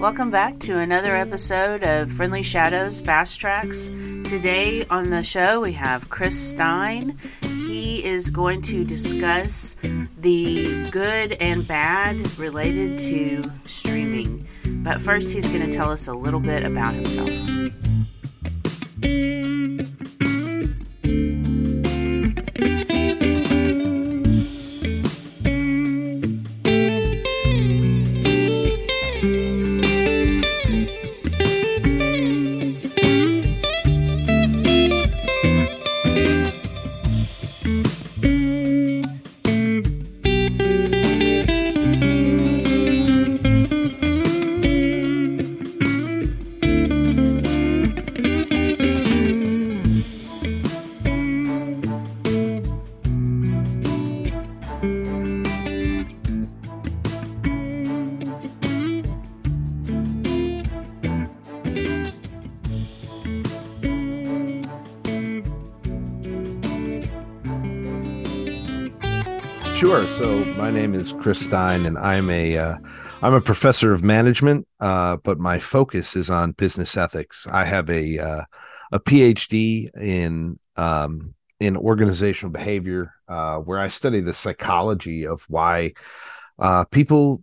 Welcome back to another episode of Friendly Shadows Fast Tracks. Today on the show we have Chris Stein. He is going to discuss the good and bad related to streaming. But first, he's going to tell us a little bit about himself. Is Chris Stein, and I'm a am uh, a professor of management, uh, but my focus is on business ethics. I have a uh, a PhD in um, in organizational behavior, uh, where I study the psychology of why uh, people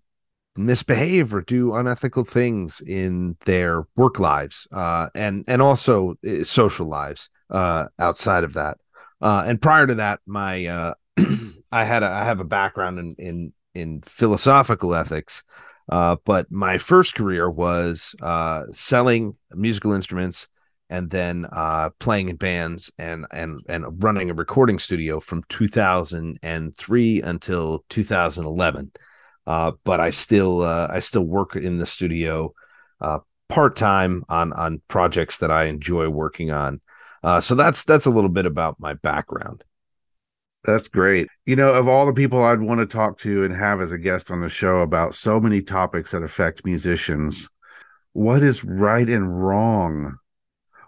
misbehave or do unethical things in their work lives, and and also social lives outside of that. and prior to that, my I had a, I have a background in in in philosophical ethics, uh, but my first career was uh, selling musical instruments and then uh, playing in bands and and and running a recording studio from 2003 until 2011. Uh, but I still uh, I still work in the studio uh, part time on on projects that I enjoy working on. so that's that's a little bit about my background. That's great. You know, of all the people I'd want to talk to and have as a guest on the show about so many topics that affect musicians, what is right and wrong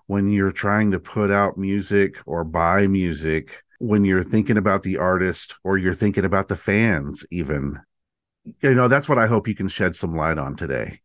when you're trying to put out music or buy music, when you're thinking about the artist or you're thinking about the fans, even? You know, that's what I hope you can shed some light on today.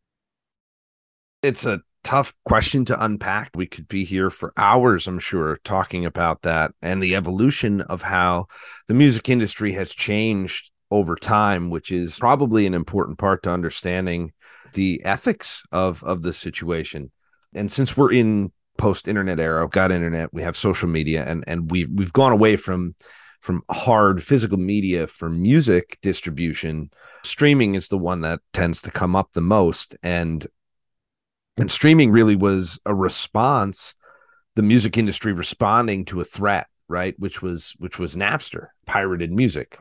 It's a tough question to unpack. We could be here for hours, I'm sure, talking about that and the evolution of how the music industry has changed over time, which is probably an important part to understanding the ethics of of the situation. And since we're in post internet era, got internet, we have social media, and and we've we've gone away from from hard physical media for music distribution. Streaming is the one that tends to come up the most, and and streaming really was a response the music industry responding to a threat right which was which was napster pirated music.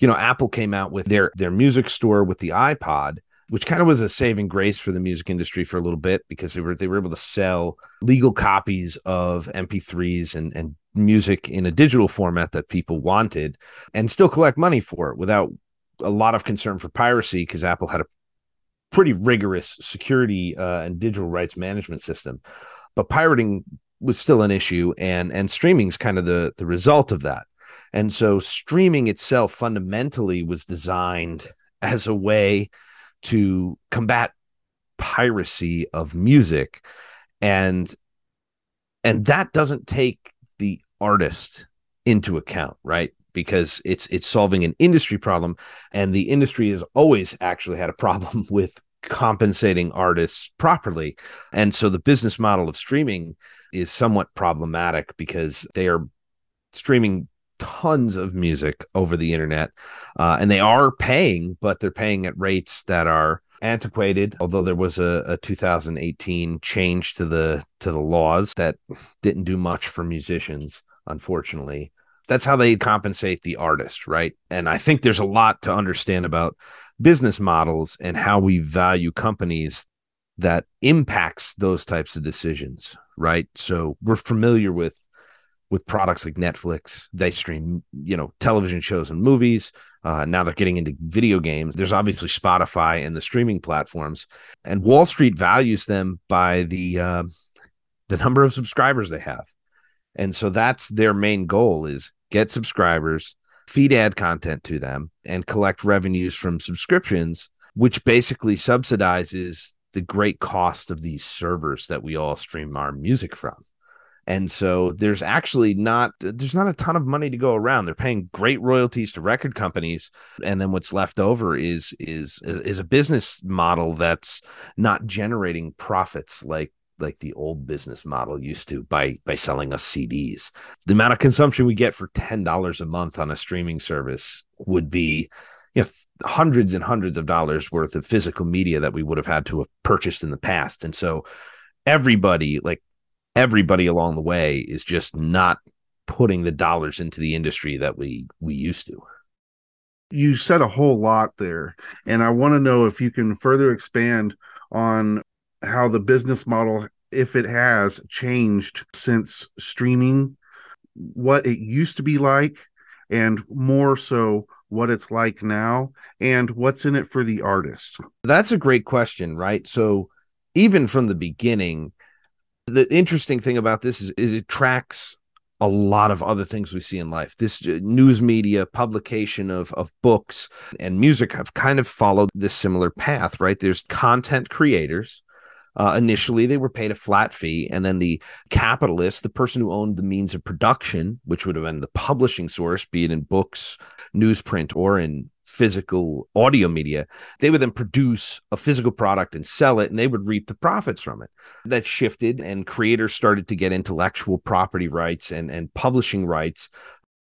You know apple came out with their their music store with the ipod which kind of was a saving grace for the music industry for a little bit because they were they were able to sell legal copies of mp3s and and music in a digital format that people wanted and still collect money for it without a lot of concern for piracy because apple had a pretty rigorous security uh, and digital rights management system. But pirating was still an issue, and and streaming is kind of the the result of that. And so streaming itself fundamentally was designed as a way to combat piracy of music and and that doesn't take the artist into account right because it's it's solving an industry problem and the industry has always actually had a problem with compensating artists properly. And so the business model of streaming is somewhat problematic because they are streaming tons of music over the internet uh, and they are paying but they're paying at rates that are antiquated although there was a, a 2018 change to the to the laws that didn't do much for musicians unfortunately that's how they compensate the artist, right? And I think there's a lot to understand about business models and how we value companies that impacts those types of decisions, right? So we're familiar with with products like Netflix. They stream, you know, television shows and movies. Uh, now they're getting into video games. There's obviously Spotify and the streaming platforms, and Wall Street values them by the uh, the number of subscribers they have. And so that's their main goal is get subscribers, feed ad content to them and collect revenues from subscriptions, which basically subsidizes the great cost of these servers that we all stream our music from. And so there's actually not there's not a ton of money to go around. They're paying great royalties to record companies and then what's left over is is is a business model that's not generating profits like like the old business model used to by by selling us CDs. The amount of consumption we get for $10 a month on a streaming service would be you know hundreds and hundreds of dollars worth of physical media that we would have had to have purchased in the past. And so everybody like everybody along the way is just not putting the dollars into the industry that we we used to you said a whole lot there and i want to know if you can further expand on how the business model if it has changed since streaming what it used to be like and more so what it's like now and what's in it for the artist that's a great question right so even from the beginning the interesting thing about this is, is it tracks a lot of other things we see in life. This uh, news media, publication of, of books and music have kind of followed this similar path, right? There's content creators. Uh, initially, they were paid a flat fee, and then the capitalist, the person who owned the means of production, which would have been the publishing source, be it in books, newsprint, or in physical audio media, they would then produce a physical product and sell it, and they would reap the profits from it. That shifted, and creators started to get intellectual property rights and, and publishing rights.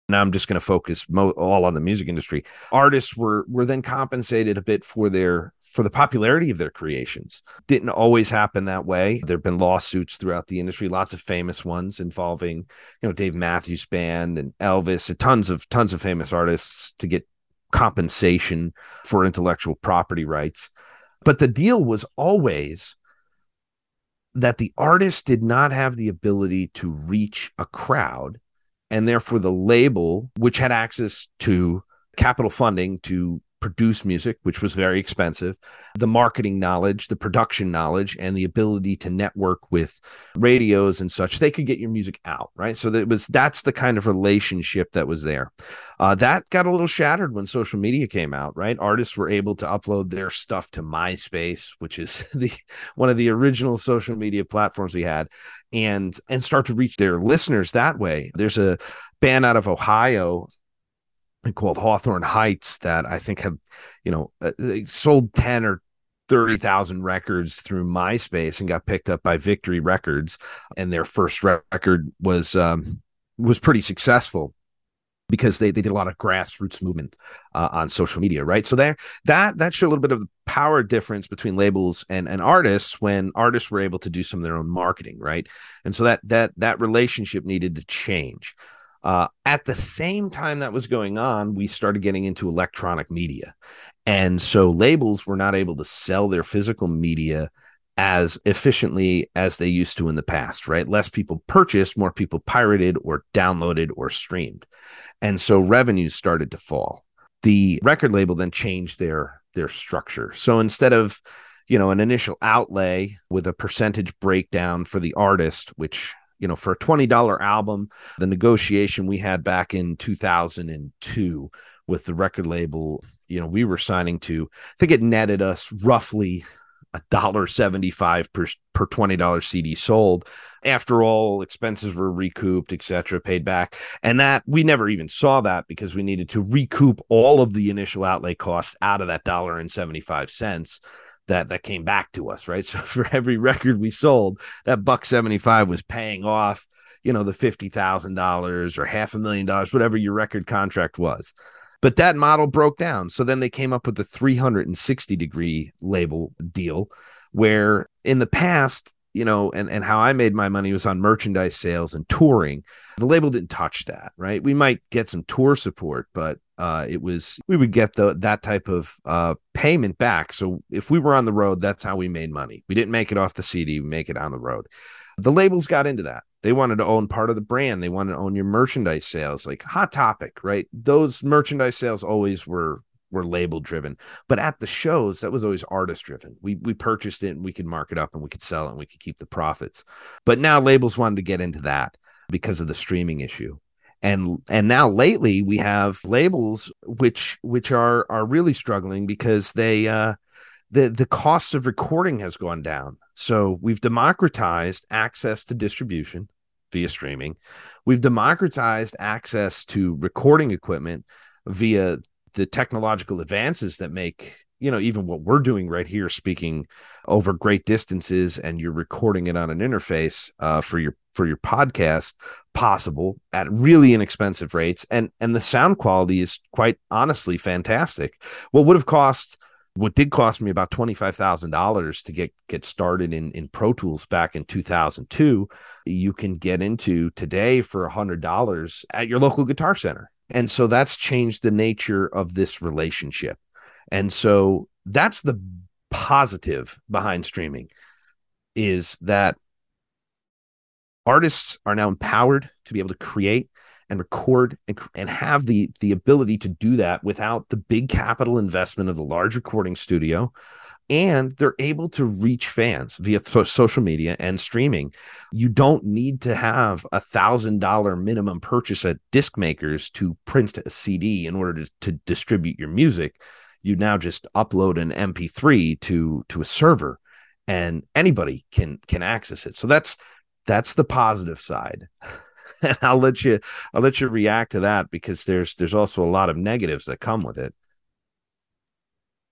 Now I'm just going to focus mo- all on the music industry. Artists were were then compensated a bit for their for the popularity of their creations. Didn't always happen that way. There've been lawsuits throughout the industry, lots of famous ones involving, you know, Dave Matthews Band and Elvis, and tons of tons of famous artists to get compensation for intellectual property rights. But the deal was always that the artist did not have the ability to reach a crowd. And therefore, the label, which had access to capital funding to produce music, which was very expensive, the marketing knowledge, the production knowledge, and the ability to network with radios and such, they could get your music out, right? So that was that's the kind of relationship that was there. Uh, that got a little shattered when social media came out, right? Artists were able to upload their stuff to MySpace, which is the one of the original social media platforms we had, and and start to reach their listeners that way. There's a band out of Ohio called Hawthorne Heights that I think have, you know, uh, sold 10 or 30,000 records through MySpace and got picked up by Victory Records. And their first record was, um, was pretty successful because they, they did a lot of grassroots movement uh, on social media, right? So there that that showed a little bit of the power difference between labels and, and artists when artists were able to do some of their own marketing, right? And so that that that relationship needed to change. Uh, at the same time that was going on, we started getting into electronic media. And so labels were not able to sell their physical media as efficiently as they used to in the past, right? Less people purchased, more people pirated or downloaded or streamed. And so revenues started to fall. The record label then changed their their structure. So instead of, you know, an initial outlay with a percentage breakdown for the artist, which you know, for a $20 album, the negotiation we had back in 2002 with the record label, you know, we were signing to, I think it netted us roughly a dollar 75 per per $20 CD sold. After all expenses were recouped etc paid back. And that we never even saw that because we needed to recoup all of the initial outlay costs out of that dollar and 75 cents that that came back to us, right? So for every record we sold, that buck 75 was paying off, you know, the $50,000 or half a million dollars, whatever your record contract was. But that model broke down. So then they came up with the 360 degree label deal where in the past, you know, and, and how I made my money was on merchandise sales and touring. The label didn't touch that, right? We might get some tour support, but uh, it was we would get the that type of uh, payment back. So if we were on the road, that's how we made money. We didn't make it off the CD, we make it on the road. The labels got into that. They wanted to own part of the brand. They wanted to own your merchandise sales, like Hot Topic, right? Those merchandise sales always were were label driven, but at the shows that was always artist driven. We we purchased it and we could mark it up and we could sell it and we could keep the profits. But now labels wanted to get into that because of the streaming issue and and now lately we have labels which which are are really struggling because they uh the the cost of recording has gone down. So we've democratized access to distribution via streaming. We've democratized access to recording equipment via the technological advances that make you know even what we're doing right here speaking over great distances and you're recording it on an interface uh, for your for your podcast possible at really inexpensive rates. And and the sound quality is quite honestly fantastic. What would have cost what did cost me about $25,000 to get get started in in Pro Tools back in 2002 you can get into today for $100 at your local guitar center. And so that's changed the nature of this relationship and so that's the positive behind streaming is that artists are now empowered to be able to create and record and, and have the the ability to do that without the big capital investment of the large recording studio. And they're able to reach fans via th- social media and streaming. You don't need to have a thousand dollar minimum purchase at disc makers to print a cd in order to, to distribute your music you now just upload an mp3 to to a server and anybody can can access it. So that's that's the positive side. And i'll let you i'll let you react to that because there's there's also a lot of negatives that come with it.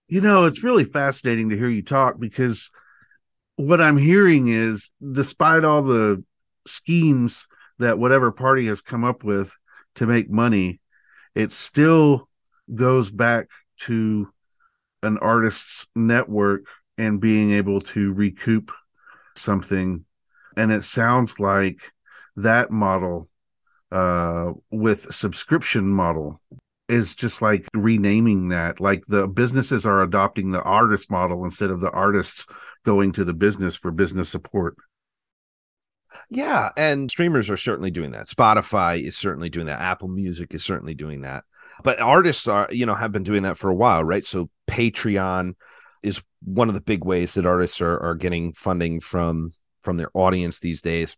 You know it's really fascinating to hear you talk because what i'm hearing is despite all the schemes that whatever party has come up with to make money it still goes back to an artist's network and being able to recoup something. And it sounds like that model uh, with subscription model is just like renaming that like the businesses are adopting the artist model instead of the artists going to the business for business support. Yeah and streamers are certainly doing that. Spotify is certainly doing that. Apple music is certainly doing that but artists are you know have been doing that for a while right so patreon is one of the big ways that artists are, are getting funding from from their audience these days.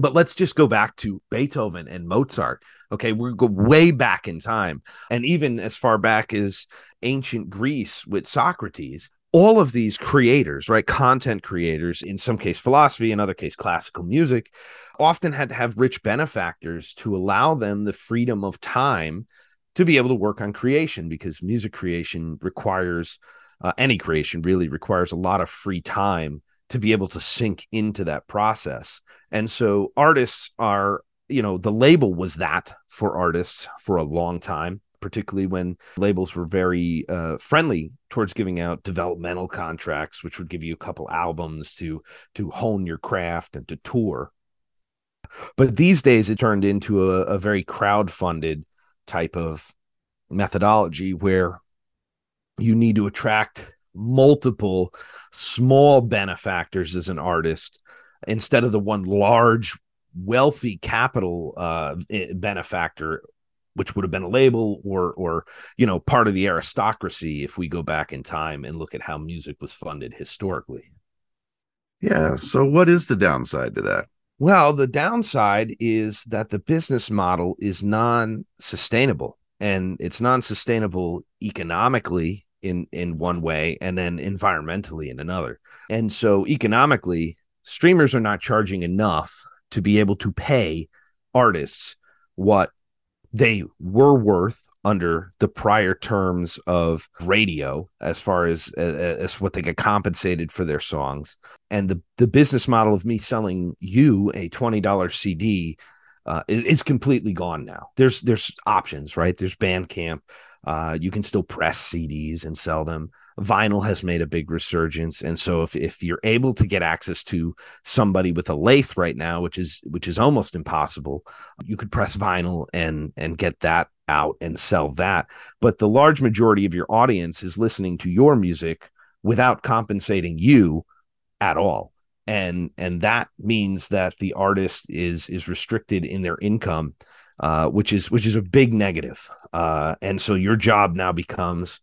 But let's just go back to Beethoven and Mozart. Okay, we go way back in time, and even as far back as ancient Greece with Socrates. All of these creators, right, content creators, in some case philosophy, in other case classical music, often had to have rich benefactors to allow them the freedom of time to be able to work on creation because music creation requires uh, any creation really requires a lot of free time to be able to sink into that process. And so artists are, you know, the label was that for artists for a long time, particularly when labels were very uh, friendly towards giving out developmental contracts, which would give you a couple albums to to hone your craft and to tour. But these days, it turned into a, a very crowd funded type of methodology where you need to attract multiple small benefactors as an artist instead of the one large wealthy capital uh, benefactor which would have been a label or or you know part of the aristocracy if we go back in time and look at how music was funded historically. Yeah so what is the downside to that well the downside is that the business model is non-sustainable and it's non-sustainable economically in in one way and then environmentally in another. And so economically, streamers are not charging enough to be able to pay artists what they were worth under the prior terms of radio as far as as what they get compensated for their songs and the the business model of me selling you a $20 CD uh, is completely gone now. There's there's options, right? There's Bandcamp, uh, you can still press CDs and sell them. Vinyl has made a big resurgence, and so if if you're able to get access to somebody with a lathe right now, which is which is almost impossible, you could press vinyl and and get that out and sell that. But the large majority of your audience is listening to your music without compensating you at all and and that means that the artist is is restricted in their income uh, which is which is a big negative. Uh, and so your job now becomes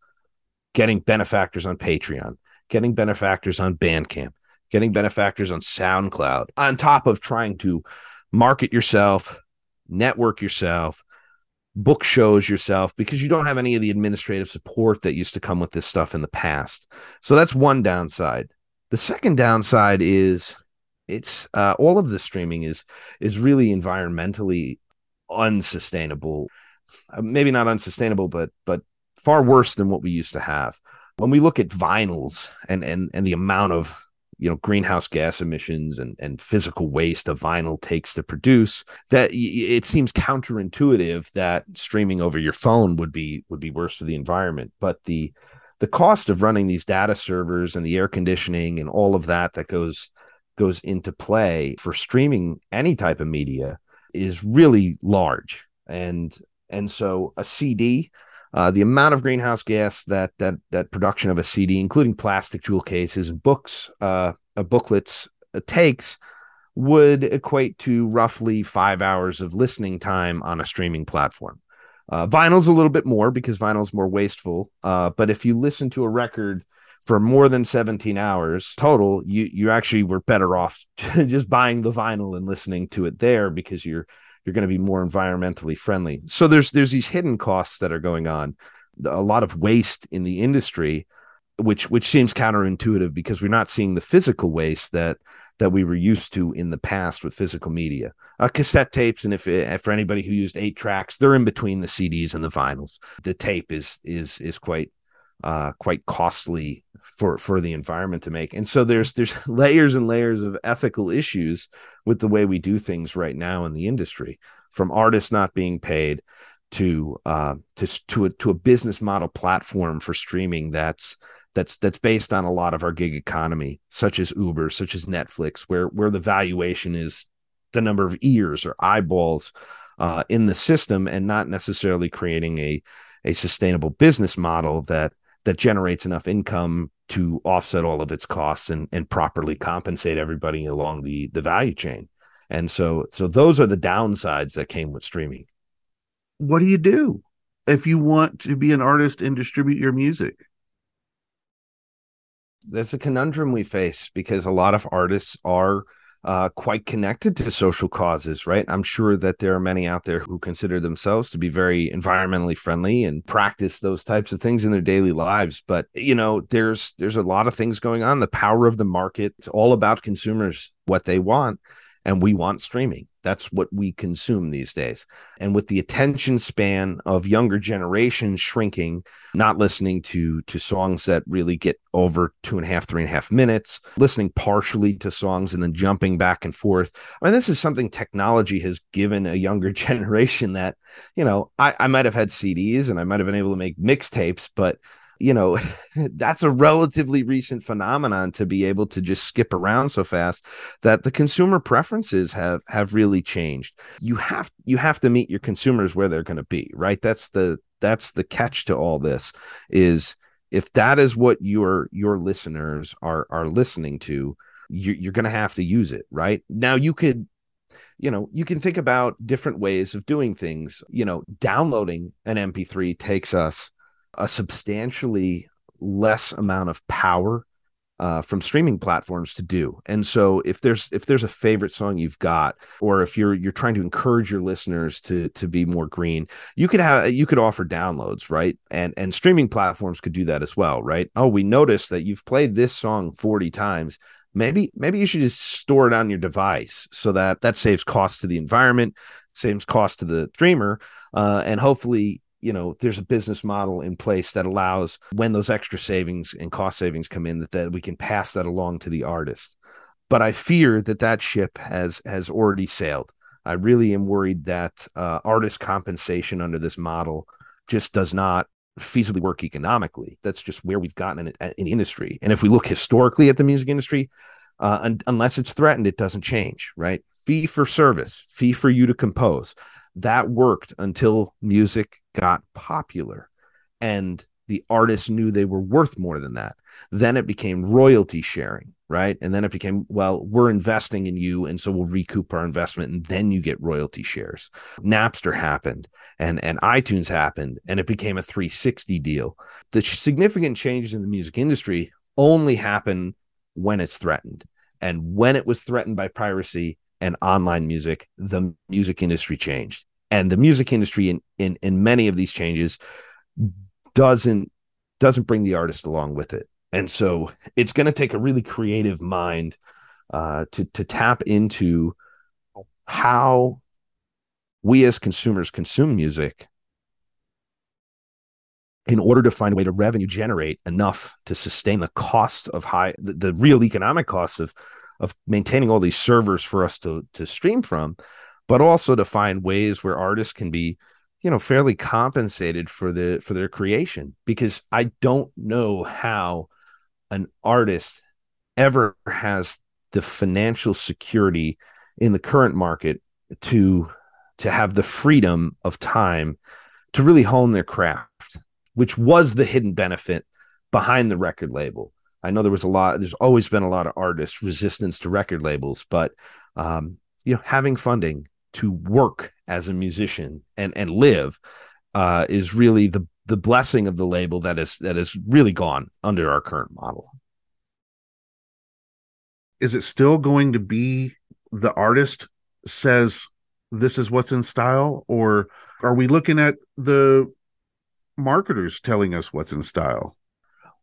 getting benefactors on Patreon, getting benefactors on Bandcamp, getting benefactors on SoundCloud, on top of trying to market yourself, network yourself, book shows yourself because you don't have any of the administrative support that used to come with this stuff in the past. So that's one downside. The second downside is it's uh, all of the streaming is is really environmentally unsustainable. Uh, maybe not unsustainable, but but far worse than what we used to have. When we look at vinyls and and and the amount of you know greenhouse gas emissions and and physical waste a vinyl takes to produce that it seems counterintuitive that streaming over your phone would be would be worse for the environment. But the the cost of running these data servers and the air conditioning and all of that that goes goes into play for streaming any type of media is really large. And and so a cd uh, the amount of greenhouse gas that that that production of a CD, including plastic jewel cases, books, uh, uh, booklets uh, takes, would equate to roughly five hours of listening time on a streaming platform. Uh, vinyl's a little bit more because vinyl's more wasteful. Uh, but if you listen to a record for more than 17 hours total, you you actually were better off just buying the vinyl and listening to it there because you're you're going to be more environmentally friendly. So there's there's these hidden costs that are going on, a lot of waste in the industry, which which seems counterintuitive because we're not seeing the physical waste that that we were used to in the past with physical media. Uh, cassette tapes, and if, if for anybody who used eight tracks, they're in between the CDs and the vinyls. The tape is is is quite uh, quite costly for for the environment to make. And so there's there's layers and layers of ethical issues with the way we do things right now in the industry, from artists not being paid to uh, to to a, to a business model platform for streaming that's that's that's based on a lot of our gig economy, such as Uber, such as Netflix, where where the valuation is the number of ears or eyeballs uh, in the system, and not necessarily creating a a sustainable business model that that generates enough income to offset all of its costs and, and properly compensate everybody along the the value chain. And so so those are the downsides that came with streaming. What do you do if you want to be an artist and distribute your music? There's a conundrum we face because a lot of artists are uh, quite connected to social causes, right? I'm sure that there are many out there who consider themselves to be very environmentally friendly and practice those types of things in their daily lives. But you know, there's there's a lot of things going on. The power of the market. It's all about consumers, what they want and we want streaming. That's what we consume these days. And with the attention span of younger generations shrinking, not listening to to songs that really get over two and a half, three and a half minutes, listening partially to songs and then jumping back and forth. I mean, this is something technology has given a younger generation that, you know, I, I might have had CDs and I might have been able to make mixtapes, but you know that's a relatively recent phenomenon to be able to just skip around so fast that the consumer preferences have have really changed. You have you have to meet your consumers where they're going to be right? That's the that's the catch to all this is if that is what your your listeners are are listening to you, you're going to have to use it right? Now you could you know you can think about different ways of doing things. You know downloading an mp3 takes us a substantially less amount of power uh, from streaming platforms to do. And so if there's if there's a favorite song you've got, or if you're you're trying to encourage your listeners to to be more green, you could have you could offer downloads, right? And and streaming platforms could do that as well, right? Oh, we noticed that you've played this song 40 times. Maybe maybe you should just store it on your device so that that saves cost to the environment, saves cost to the streamer, uh, and hopefully you know there's a business model in place that allows when those extra savings and cost savings come in that, that we can pass that along to the artist. But i fear that that ship has has already sailed. I really am worried that uh, artist compensation under this model just does not feasibly work economically. That's just where we've gotten in, in industry. And if we look historically at the music industry uh, un- unless it's threatened it doesn't change right? Fee for service fee for you to compose that worked until music got popular and the artists knew they were worth more than that. Then it became royalty sharing, right? And then it became, well, we're investing in you, and so we'll recoup our investment, and then you get royalty shares. Napster happened, and and iTunes happened, and it became a 360 deal. The significant changes in the music industry only happen when it's threatened, and when it was threatened by piracy and online music, the music industry changed. And the music industry in in in many of these changes doesn't doesn't bring the artist along with it. And so it's going to take a really creative mind uh, to to tap into how we as consumers consume music in order to find a way to revenue generate enough to sustain the costs of high the, the real economic costs of of maintaining all these servers for us to to stream from but also to find ways where artists can be you know fairly compensated for the for their creation. Because i don't know how an artist ever has the financial security in the current market to to have the freedom of time to really hone their craft which was the hidden benefit behind the record label i know there was a lot there's always been a lot of artists resistance to record labels but um, you know having funding to work as a musician and and live uh, is really the the blessing of the label that is that is really gone under our current model. Is it still going to be the artist says this is what's in style, or are we looking at the marketers telling us what's in style?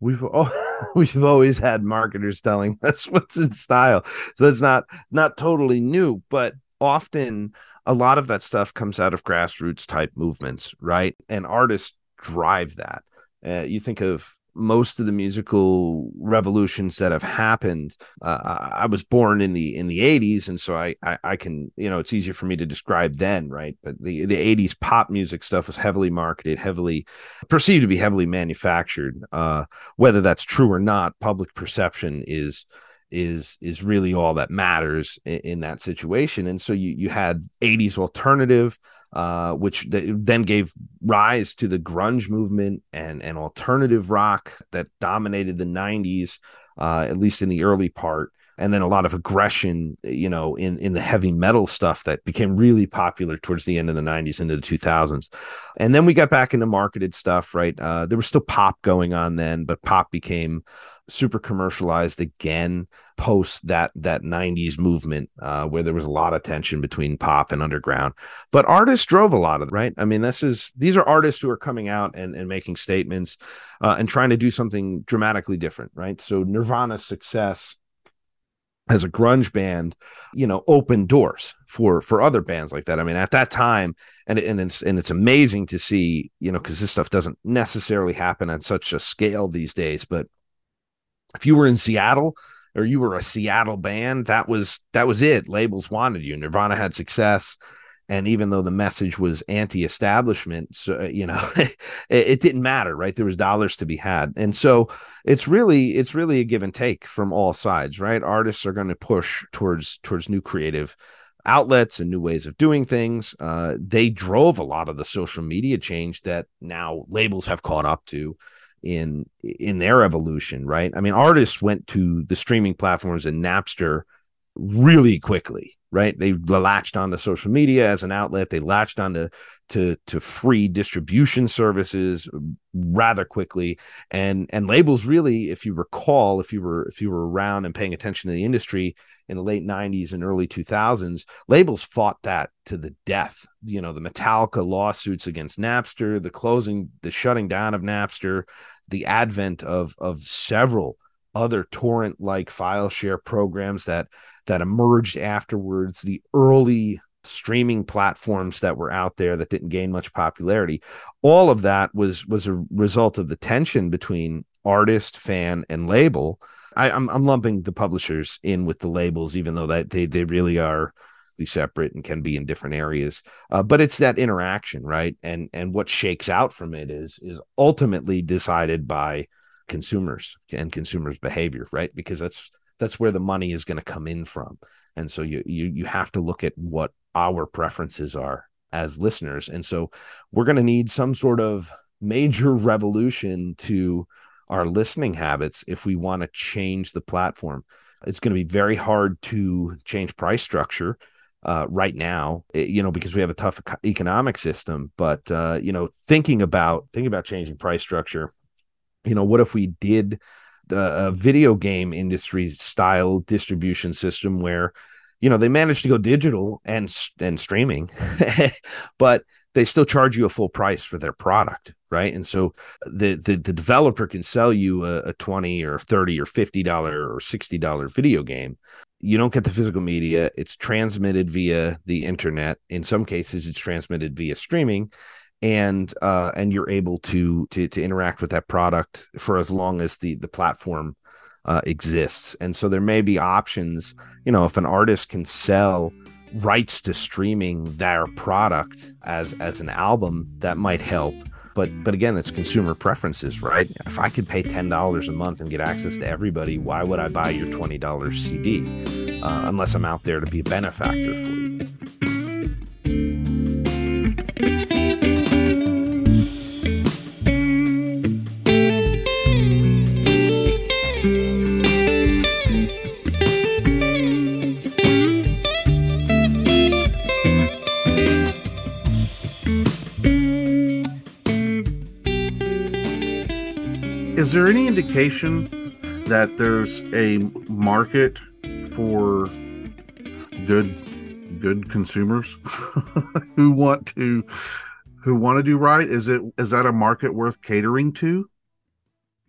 We've oh, we've always had marketers telling us what's in style, so it's not not totally new, but often a lot of that stuff comes out of grassroots type movements, right? And artists drive that. Uh, you think of most of the musical revolutions that have happened. Uh, I was born in the in the 80s, and so I, I, I can you know it's easier for me to describe then, right? But the the 80s pop music stuff was heavily marketed, heavily perceived to be heavily manufactured. Uh, whether that's true or not, public perception is is is really all that matters in, in that situation. And so you you had 80s alternative, uh, which th- then gave rise to the grunge movement and and alternative rock that dominated the 90s, uh, at least in the early part. And then a lot of aggression, you know, in in the heavy metal stuff that became really popular towards the end of the 90s into the 2000s. And then we got back into marketed stuff, right? Uh, there was still pop going on then, but pop became super commercialized again post that that 90s movement uh, where there was a lot of tension between pop and underground but artists drove a lot of right i mean this is these are artists who are coming out and, and making statements uh, and trying to do something dramatically different right so nirvana's success as a grunge band, you know, opened doors for for other bands like that. I mean, at that time, and and it's and it's amazing to see, you know, because this stuff doesn't necessarily happen on such a scale these days. But if you were in Seattle or you were a Seattle band, that was that was it. Labels wanted you. Nirvana had success, and even though the message was anti-establishment, so you know, it, it, didn't matter, right? There was dollars to be had, and so it's really it's really a give and take from all sides, right? Artists are going to push towards towards new creative outlets and new ways of doing things. Uh, they drove a lot of the social media change that now labels have caught up to in in their evolution, right? I mean, artists went to the streaming platforms and Napster really quickly, right? They latched onto social media as an outlet. They latched onto to to free distribution services rather quickly, and and labels really, if you recall, if you were if you were around and paying attention to the industry in the late 90s and early 2000s labels fought that to the death you know the metallica lawsuits against napster the closing the shutting down of napster the advent of of several other torrent like file share programs that that emerged afterwards the early streaming platforms that were out there that didn't gain much popularity all of that was was a result of the tension between artist fan and label. I, am I'm, I'm lumping the publishers in with the labels even though that they they really are separate and can be in different areas. Uh, but it's that interaction right? And and what shakes out from it is is ultimately decided by consumers and consumers behavior right? Because that's that's where the money is going to come in from. And so you you you have to look at what our preferences are as listeners. And so we're going to need some sort of major revolution to our listening habits if we want to change the platform. It's going to be very hard to change price structure uh, right now, eh, you know, because we have a tough economic system. But uh, you know, thinking about thinking about changing price structure, you know, what if we did a video game industry style distribution system where you know they managed to go digital and and streaming but they still charge you a full price for their product right? And so the the, the developer can sell you a, a 20 or 30 or 50 dollar or 60 dollar video game. You don't get the physical media. It's transmitted via the internet. In some cases it's transmitted via streaming and uh, and you're able to, to to interact with that product for as long as the the platform uh, exists. And so there may be options. You know, if an artist can sell rights to streaming their product as as an album, that might help. But but again, it's consumer preferences, right? If I could pay ten dollars a month and get access to everybody, why would I buy your twenty dollars CD? Uh, unless I'm out there to be a benefactor for you. Indication that there's a market for good good consumers who want to who want to do right? Is it is that a market worth catering to?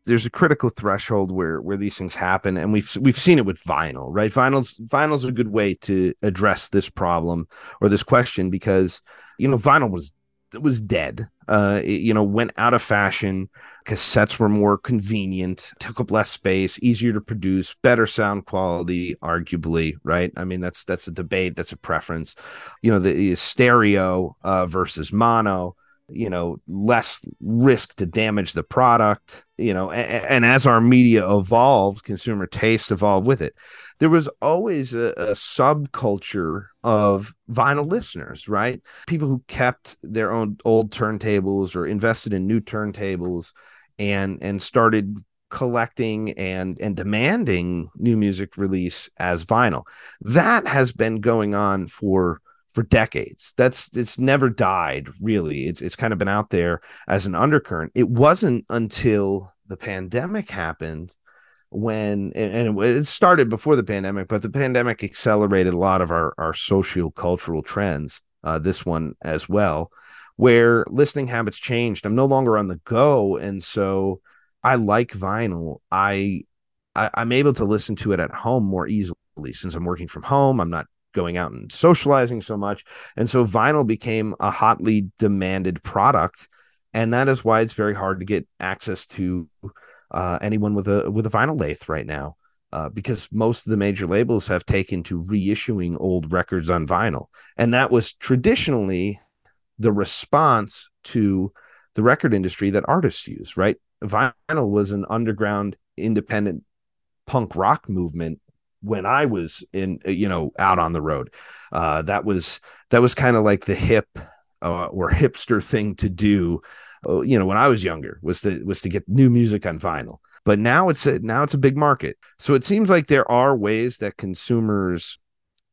there's a critical threshold where where these things happen and we've we've seen it with vinyl right vinyl's vinyl's a good way to address this problem or this question because you know vinyl was was dead. Uh it, you know went out of fashion. Cassettes were more convenient took up less space easier to produce better sound quality arguably right? I mean that's that's a debate that's a preference. You know the stereo uh, versus mono you know less risk to damage the product you know and, and as our media evolved consumer taste evolved with it there was always a, a, subculture of vinyl listeners right people who kept their own old turntables or invested in new turntables and and started collecting and and demanding new music release as vinyl that has been going on for for decades. That's it's never died really. It's it's kind of been out there as an undercurrent. It wasn't until the pandemic happened when and it started before the pandemic, but the pandemic accelerated a lot of our our social cultural trends. Uh, this one as well, where listening habits changed. I'm no longer on the go, and so I like vinyl. I, I I'm able to listen to it at home more easily since I'm working from home. I'm not going out and socializing so much. And so vinyl became a hotly demanded product. And that is why it's very hard to get access to uh, anyone with a with a vinyl lathe right now. Uh, because most of the major labels have taken to reissuing old records on vinyl. And that was traditionally the response to the record industry that artists use, right? Vinyl was an underground independent punk rock movement when I was in, you know, out on the road. Uh, that was that was kind of like the hip uh, or hipster thing to do. Uh, you know, when I was younger, was to was to get new music on vinyl. But now it's a, now it's a big market. So it seems like there are ways that consumers,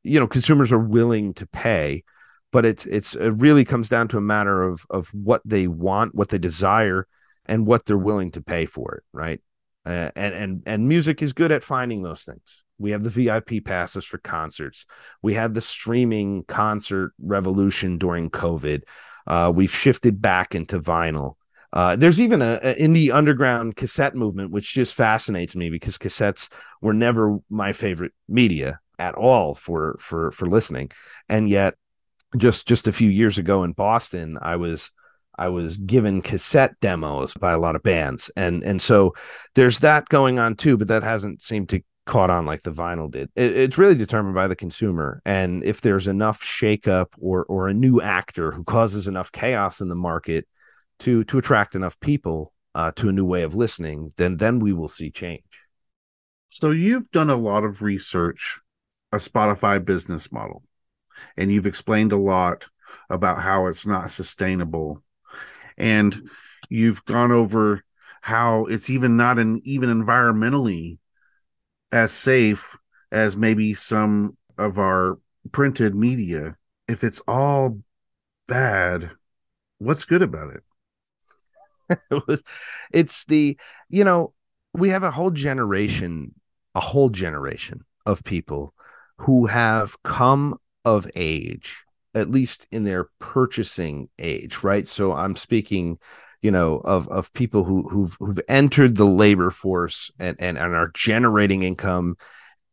you know, consumers are willing to pay. But it's it's it really comes down to a matter of of what they want, what they desire, and what they're willing to pay for it, right? Uh, and and and music is good at finding those things. We have the VIP passes for concerts. We had the streaming concert revolution during COVID. Uh, we've shifted back into vinyl. Uh, there's even a, a, indie underground cassette movement, which just fascinates me because cassettes were never my favorite media at all for for for listening, and yet just just a few years ago in Boston, I was I was given cassette demos by a lot of bands, and and so there's that going on too, but that hasn't seemed to caught on like the vinyl did. It, it's really determined by the consumer, and if there's enough shakeup or or a new actor who causes enough chaos in the market to to attract enough people uh, to a new way of listening, then then we will see change. So you've done a lot of research, a Spotify business model, and you've explained a lot about how it's not sustainable, and you've gone over how it's even not an even environmentally as safe as maybe some of our printed media. If it's all bad, what's good about it? it's the, you know, we have a whole generation, a whole generation of people who have come of age, at least in their purchasing age, right? So I'm speaking, you know, of of people who who've who've entered the labor force and and, and are generating income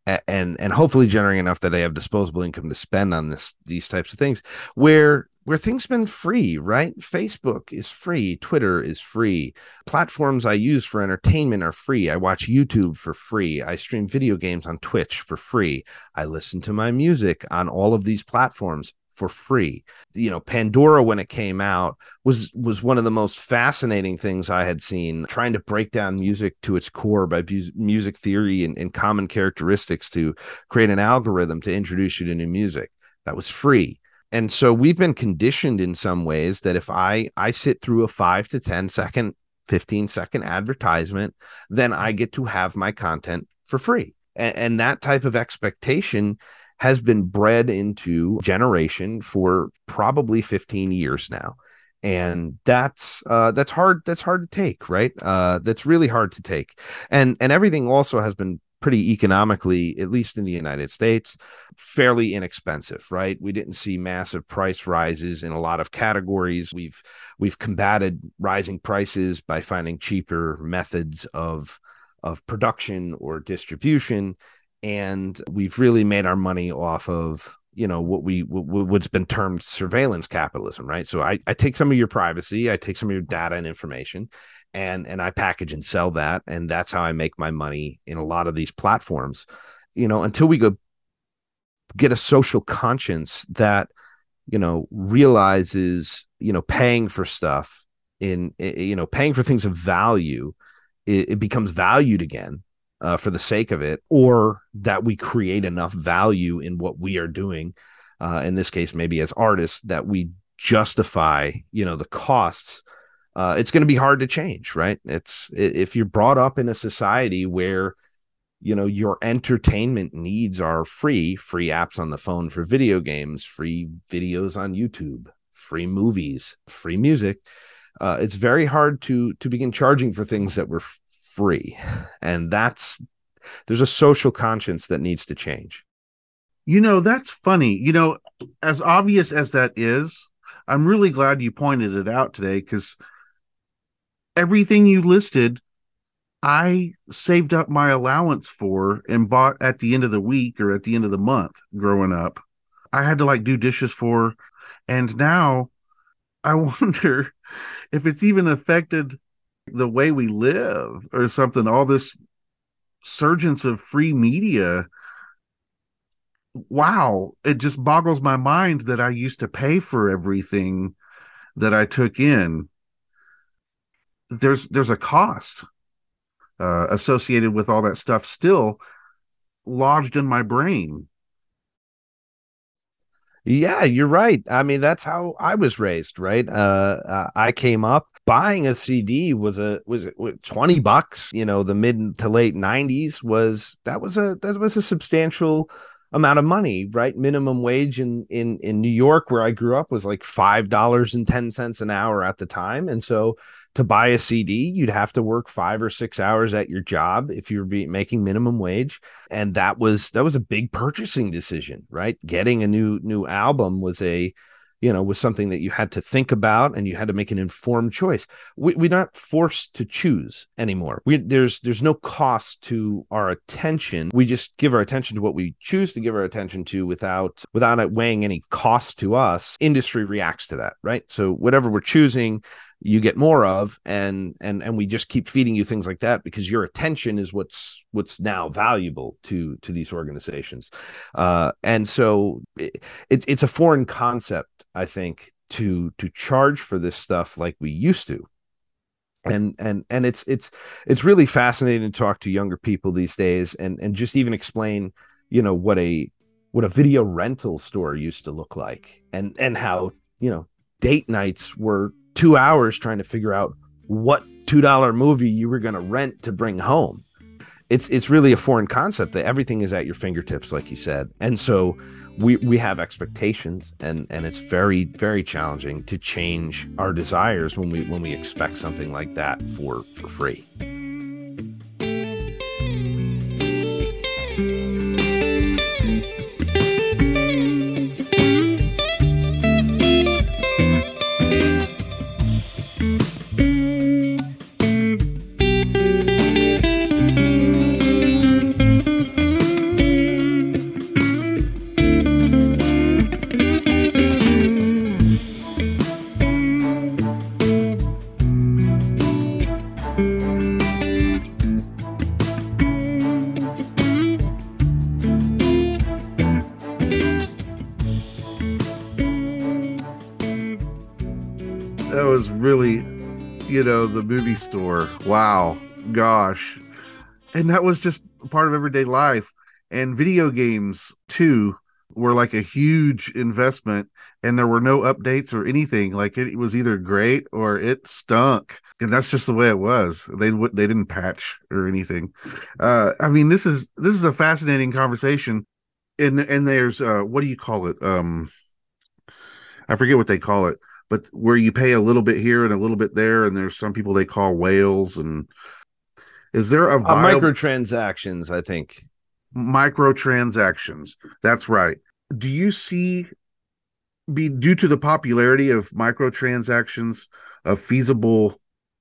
and and hopefully generating enough that they have disposable income to spend on this these types of things where where things been free right? Facebook is free. Twitter is free. Platforms i use for entertainment are free. I watch youtube for free. I stream video games on twitch for free. I listen to my music on all of these platforms for free. You know, Pandora when it came out was was one of the most fascinating things I had seen trying to break down music to its core by bu- music theory and, and common characteristics to create an algorithm to introduce you to new music. That was free. And so we've been conditioned in some ways that if I I sit through a 5 to 10 second 15 second advertisement, then I get to have my content for free. And, and that type of expectation has been bred into generation for probably 15 years now. And that's uh that's hard that's hard to take right? Uh that's really hard to take. And and everything also has been pretty economically at least in the united states fairly inexpensive right? We didn't see massive price rises in a lot of categories. We've we've combated rising prices by finding cheaper methods of of production or distribution and we've really made our money off of you know what we what's been termed surveillance capitalism right? So I, I take some of your privacy i take some of your data and information and and i package and sell that and that's how i make my money in a lot of these platforms you know until we go get a social conscience that you know realizes you know paying for stuff in eh, eh, you know paying for things of value it, it becomes valued again uh, for the sake of it, or that we create enough value in what we are doing. Uh, in this case, maybe as artists, that we justify, you know, the costs. Uh, it's going to be hard to change, right? It's if you're brought up in a society where you know your entertainment needs are free free apps on the phone for video games free videos on youtube free movies free music uh, it's very hard to to begin charging for things that were free. And that's there's a social conscience that needs to change. You know, that's funny. You know, as obvious as that is, I'm really glad you pointed it out today because everything you listed, I saved up my allowance for and bought at the end of the week or at the end of the month growing up. I had to like do dishes for. And now I wonder if it's even affected the way we live or something all this surgence of free media wow it just boggles my mind that i used to pay for everything that i took in there's there's a cost uh, associated with all that stuff still lodged in my brain yeah, you're right. I mean, that's how I was raised, right? Uh, uh, I came up buying a CD was a was it 20 bucks, you know, the mid to late 90s was that was a that was a substantial amount of money, right? Minimum wage in in in New York where I grew up was like $5.10 an hour at the time. And so to buy a CD, you'd have to work five or six hours at your job if you were making minimum wage, and that was that was a big purchasing decision, right? Getting a new new album was a you know was something that you had to think about and you had to make an informed choice. We, we're not forced to choose anymore. We, there's there's no cost to our attention. We just give our attention to what we choose to give our attention to without without it weighing any cost to us. Industry reacts to that right? So whatever we're choosing you get more of and and and we just keep feeding you things like that because your attention is what's what's now valuable to to these organizations. Uh and so it, it's it's a foreign concept i think to to charge for this stuff like we used to and and and it's it's it's really fascinating to talk to younger people these days and and just even explain you know what a what a video rental store used to look like and and how you know date nights were two hours trying to figure out what two dollar movie you were going to rent to bring home. It's it's really a foreign concept that everything is at your fingertips, like you said, and so we we have expectations, and and it's very very challenging to change our desires when we when we expect something like that for for free. Store. Wow, gosh, and that was just part of everyday life. And video games too were like a huge investment, and there were no updates or anything. Like it was either great or it stunk, and that's just the way it was. They they didn't patch or anything. Uh, I mean, this is this is a fascinating conversation. And and there's uh, what do you call it? Um, I forget what they call it, but where you pay a little bit here and a little bit there, and there's some people they call whales. And is there a uh, microtransactions? I think microtransactions. That's right. Do you see be due to the popularity of microtransactions a feasible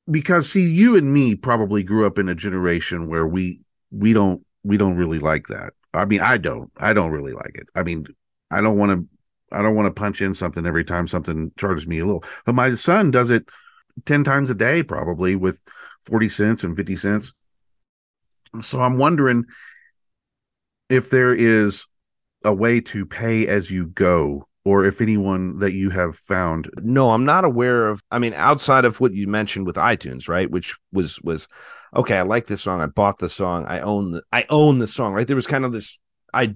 because see you and me probably grew up in a generation where we we don't we don't really like that. I mean, I don't. I don't really like it. I mean, I don't want to I don't want to punch in something every time something charges me a little. But my son does it 10 times a day, probably with 40 cents and 50 cents. So I'm wondering if there is a way to pay as you go or if anyone that you have found no i'm not aware of i mean outside of what you mentioned with itunes right which was was okay i like this song i bought the song i own the i own the song right there was kind of this I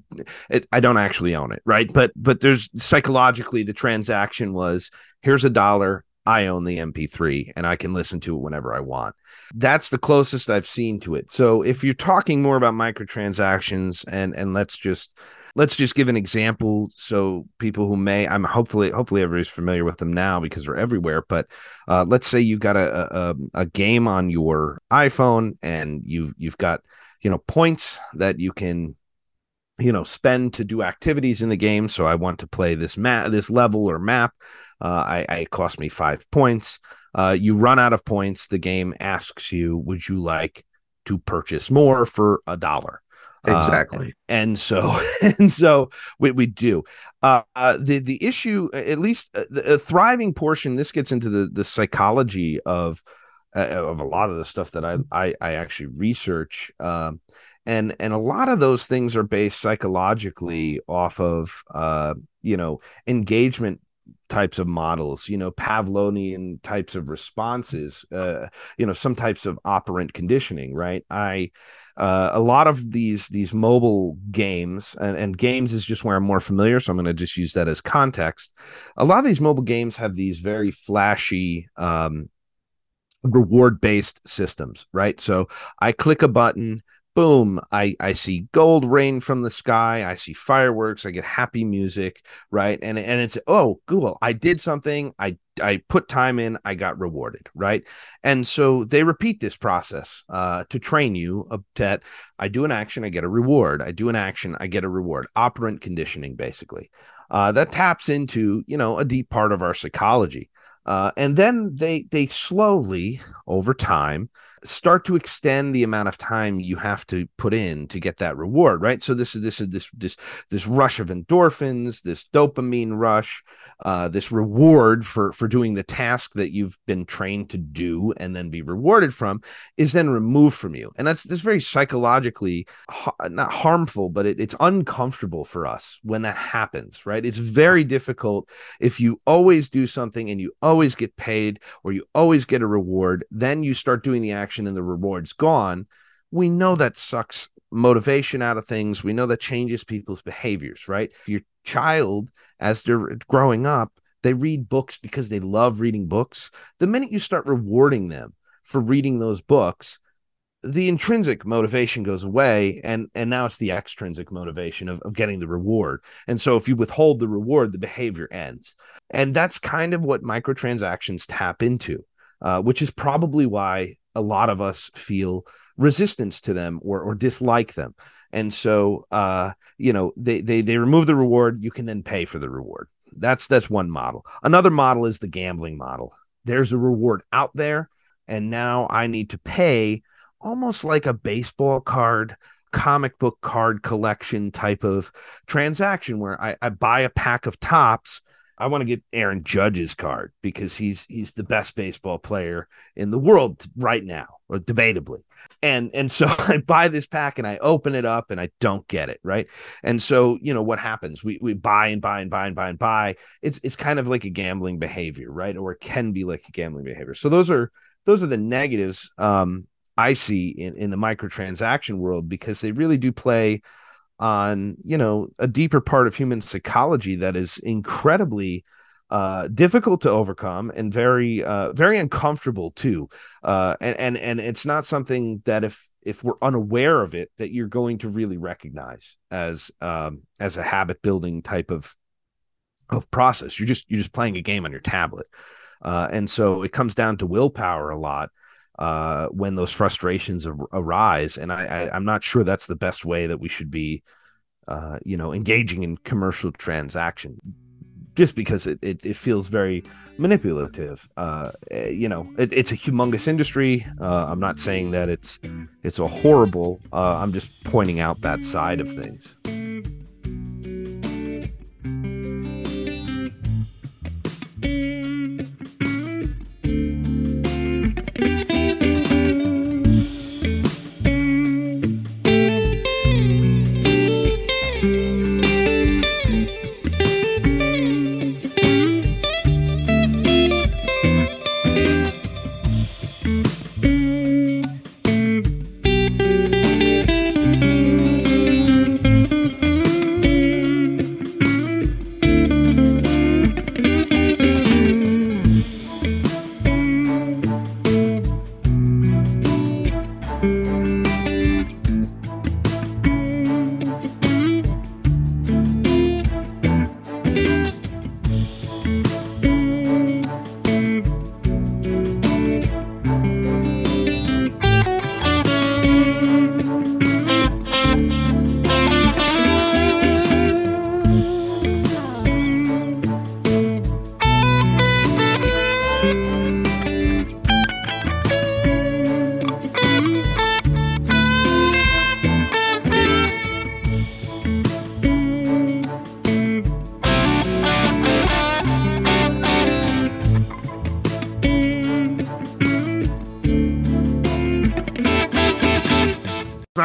it, I don't actually own it, right? But but there's psychologically the transaction was here's a dollar, I own the MP3 and I can listen to it whenever I want. That's the closest I've seen to it. So if you're talking more about microtransactions and and let's just let's just give an example so people who may I'm hopefully hopefully everybody's familiar with them now because they're everywhere but uh, let's say you've got a, a a game on your iPhone and you've you've got you know points that you can you know spend to do activities in the game. So i want to play this map this level or map. Uh, I, I it cost me five points. Uh, you run out of points. The game asks you would you like to purchase more for a dollar? Uh, exactly. uh, and so and so we, we do. Uh, uh, the the issue at least uh, the thriving portion this gets into the the psychology of of a lot of the stuff that I I, I actually research. Um, and and a lot of those things are based psychologically off of uh you know engagement types of models you know pavlovian types of responses uh you know some types of operant conditioning right? I uh, a lot of these these mobile games and, and games is just where i'm more familiar so i'm going to just use that as context. A lot of these mobile games have these very flashy um reward based systems right? So i click a button boom i i see gold rain from the sky i see fireworks i get happy music right? And and it's oh google i did something i i put time in i got rewarded right? And so they repeat this process uh, to train you that i do an action i get a reward. I do an action i get a reward. Operant conditioning basically. Uh, that taps into you know a deep part of our psychology. Uh, and then they they slowly over time start to extend the amount of time you have to put in to get that reward right? So this is this is this this this rush of endorphins this dopamine rush uh, this reward for for doing the task that you've been trained to do and then be rewarded from is then removed from you. And that's that's very psychologically not harmful but it, it's uncomfortable for us when that happens right? It's very difficult if you always do something and you always get paid or you always get a reward then you start doing the action action and the reward's gone, we know that sucks motivation out of things. We know that changes people's behaviors, right? Your child, as they're growing up, they read books because they love reading books. The minute you start rewarding them for reading those books, the intrinsic motivation goes away and and now it's the extrinsic motivation of, of getting the reward and so if you withhold the reward the behavior ends and that's kind of what microtransactions tap into uh, which is probably why a lot of us feel resistance to them or or dislike them. And so uh, you know, they they they remove the reward, you can then pay for the reward. That's that's one model. Another model is the gambling model. There's a reward out there and now I need to pay almost like a baseball card comic book card collection type of transaction where I, I buy a pack of Topps I want to get Aaron Judge's card because he's he's the best baseball player in the world right now, or debatably. And and so I buy this pack and I open it up and I don't get it, right? And so, you know, what happens? We we buy and buy and buy and buy and buy. It's it's kind of like a gambling behavior, right? Or it can be like a gambling behavior. So those are those are the negatives um I see in, in the microtransaction world because they really do play on you know a deeper part of human psychology that is incredibly uh, difficult to overcome and very uh, very uncomfortable too. Uh, and and and it's not something that if if we're unaware of it that you're going to really recognize as um, as a habit building type of of process. You're just you're just playing a game on your tablet. Uh, and so it comes down to willpower a lot uh, when those frustrations ar- arise. And I, I, am not sure that's the best way that we should be, uh, you know, engaging in commercial transaction, just because it, it, it feels very manipulative. Uh, eh, you know, it, it's a humongous industry. Uh, I'm not saying that it's it's a horrible. Uh, I'm just pointing out that side of things.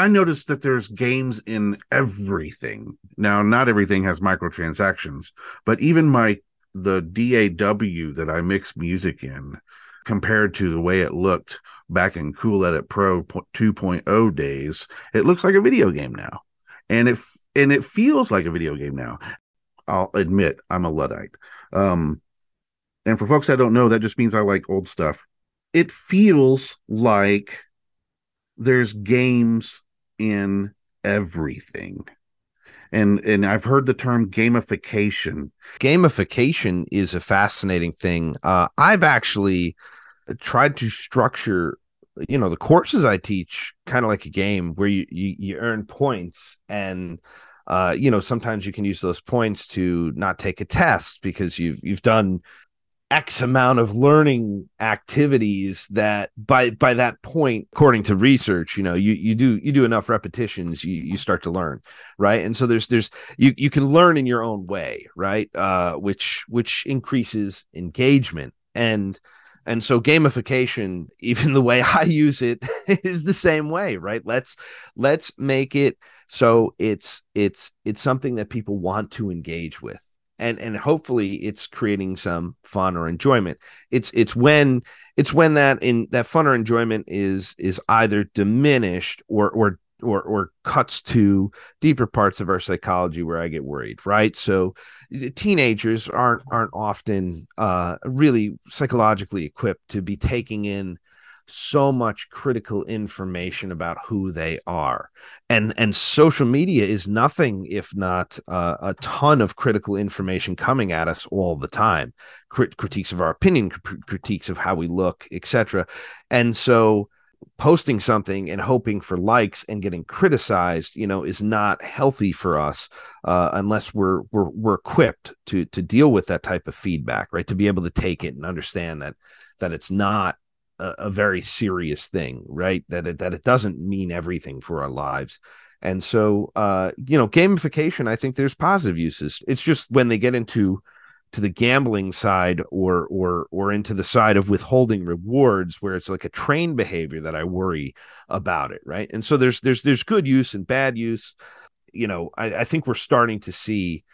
I noticed that there's games in everything. Now, not everything has microtransactions, but even my the DAW that I mix music in compared to the way it looked back in Cool Edit Pro 2.0 days, it looks like a video game now. And it and it feels like a video game now. I'll admit I'm a Luddite. Um and for folks that don't know, that just means I like old stuff. It feels like there's games in everything and and I've heard the term gamification. Gamification is a fascinating thing. Uh, I've actually tried to structure, you know, the courses I teach kind of like a game where you you, you earn points and. Uh, you know, sometimes you can use those points to not take a test because you've you've done X amount of learning activities that by by that point, according to research, you know, you you do you do enough repetitions, you you start to learn, right? And so there's there's you you can learn in your own way, right? Uh, which which increases engagement and and so gamification, even the way I use it, is the same way, right? Let's let's make it so it's it's it's something that people want to engage with and and hopefully it's creating some fun or enjoyment it's it's when it's when that in that fun or enjoyment is is either diminished or or or or cuts to deeper parts of our psychology where I get worried, right? So teenagers aren't aren't often uh, really psychologically equipped to be taking in so much critical information about who they are. And and social media is nothing if not uh, a ton of critical information coming at us all the time. Crit- critiques of our opinion cr- critiques of how we look etc and so posting something and hoping for likes and getting criticized you know is not healthy for us uh, unless we're we're we're equipped to to deal with that type of feedback right? To be able to take it and understand that that it's not a, a very serious thing, right? That it, that it doesn't mean everything for our lives. And so, uh, you know, gamification, I think there's positive uses. It's just when they get into to the gambling side or or or into the side of withholding rewards where it's like a train behavior that I worry about it, right? And so there's there's there's good use and bad use. You know, I, I think we're starting to see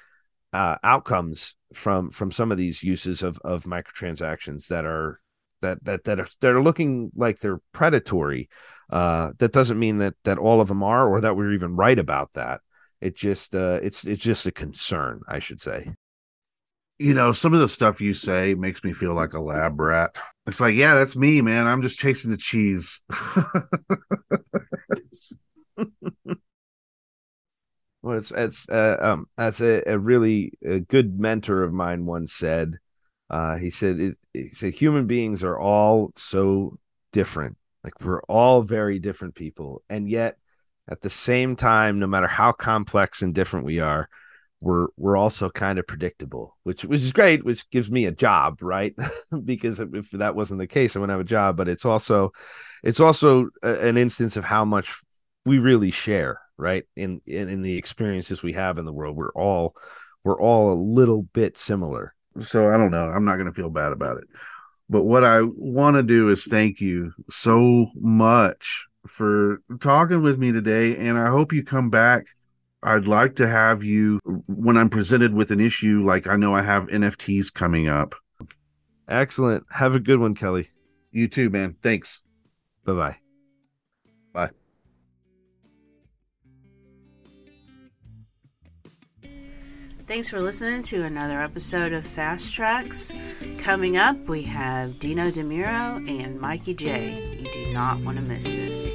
uh, outcomes from from some of these uses of of microtransactions that are that that that are that are looking like they're predatory. Uh, that doesn't mean that that all of them are, or that we're even right about that. It just uh, it's it's just a concern, I should say you know, some of the stuff you say makes me feel like a lab rat. It's like, yeah, that's me, man. I'm just chasing the cheese. well, it's it's uh, um as a, a really a good mentor of mine once said. Uh, he said he said human beings are all so different. Like we're all very different people, and yet at the same time, no matter how complex and different we are, we're we're also kind of predictable, which which is great, which gives me a job, right? because if that wasn't the case, I wouldn't have a job. But it's also it's also a, an instance of how much we really share, right? In, in in the experiences we have in the world, we're all we're all a little bit similar. So I don't know. I'm not going to feel bad about it. But what I want to do is thank you so much for talking with me today, and I hope you come back I'd like to have you when I'm presented with an issue like I know I have NFTs coming up. Excellent. Have a good one, Kelly. You too, man. Thanks. Bye-bye. Bye. Thanks for listening to another episode of Fast Tracks. Coming up, we have Dino DeMiro and Mikey J. You do not want to miss this.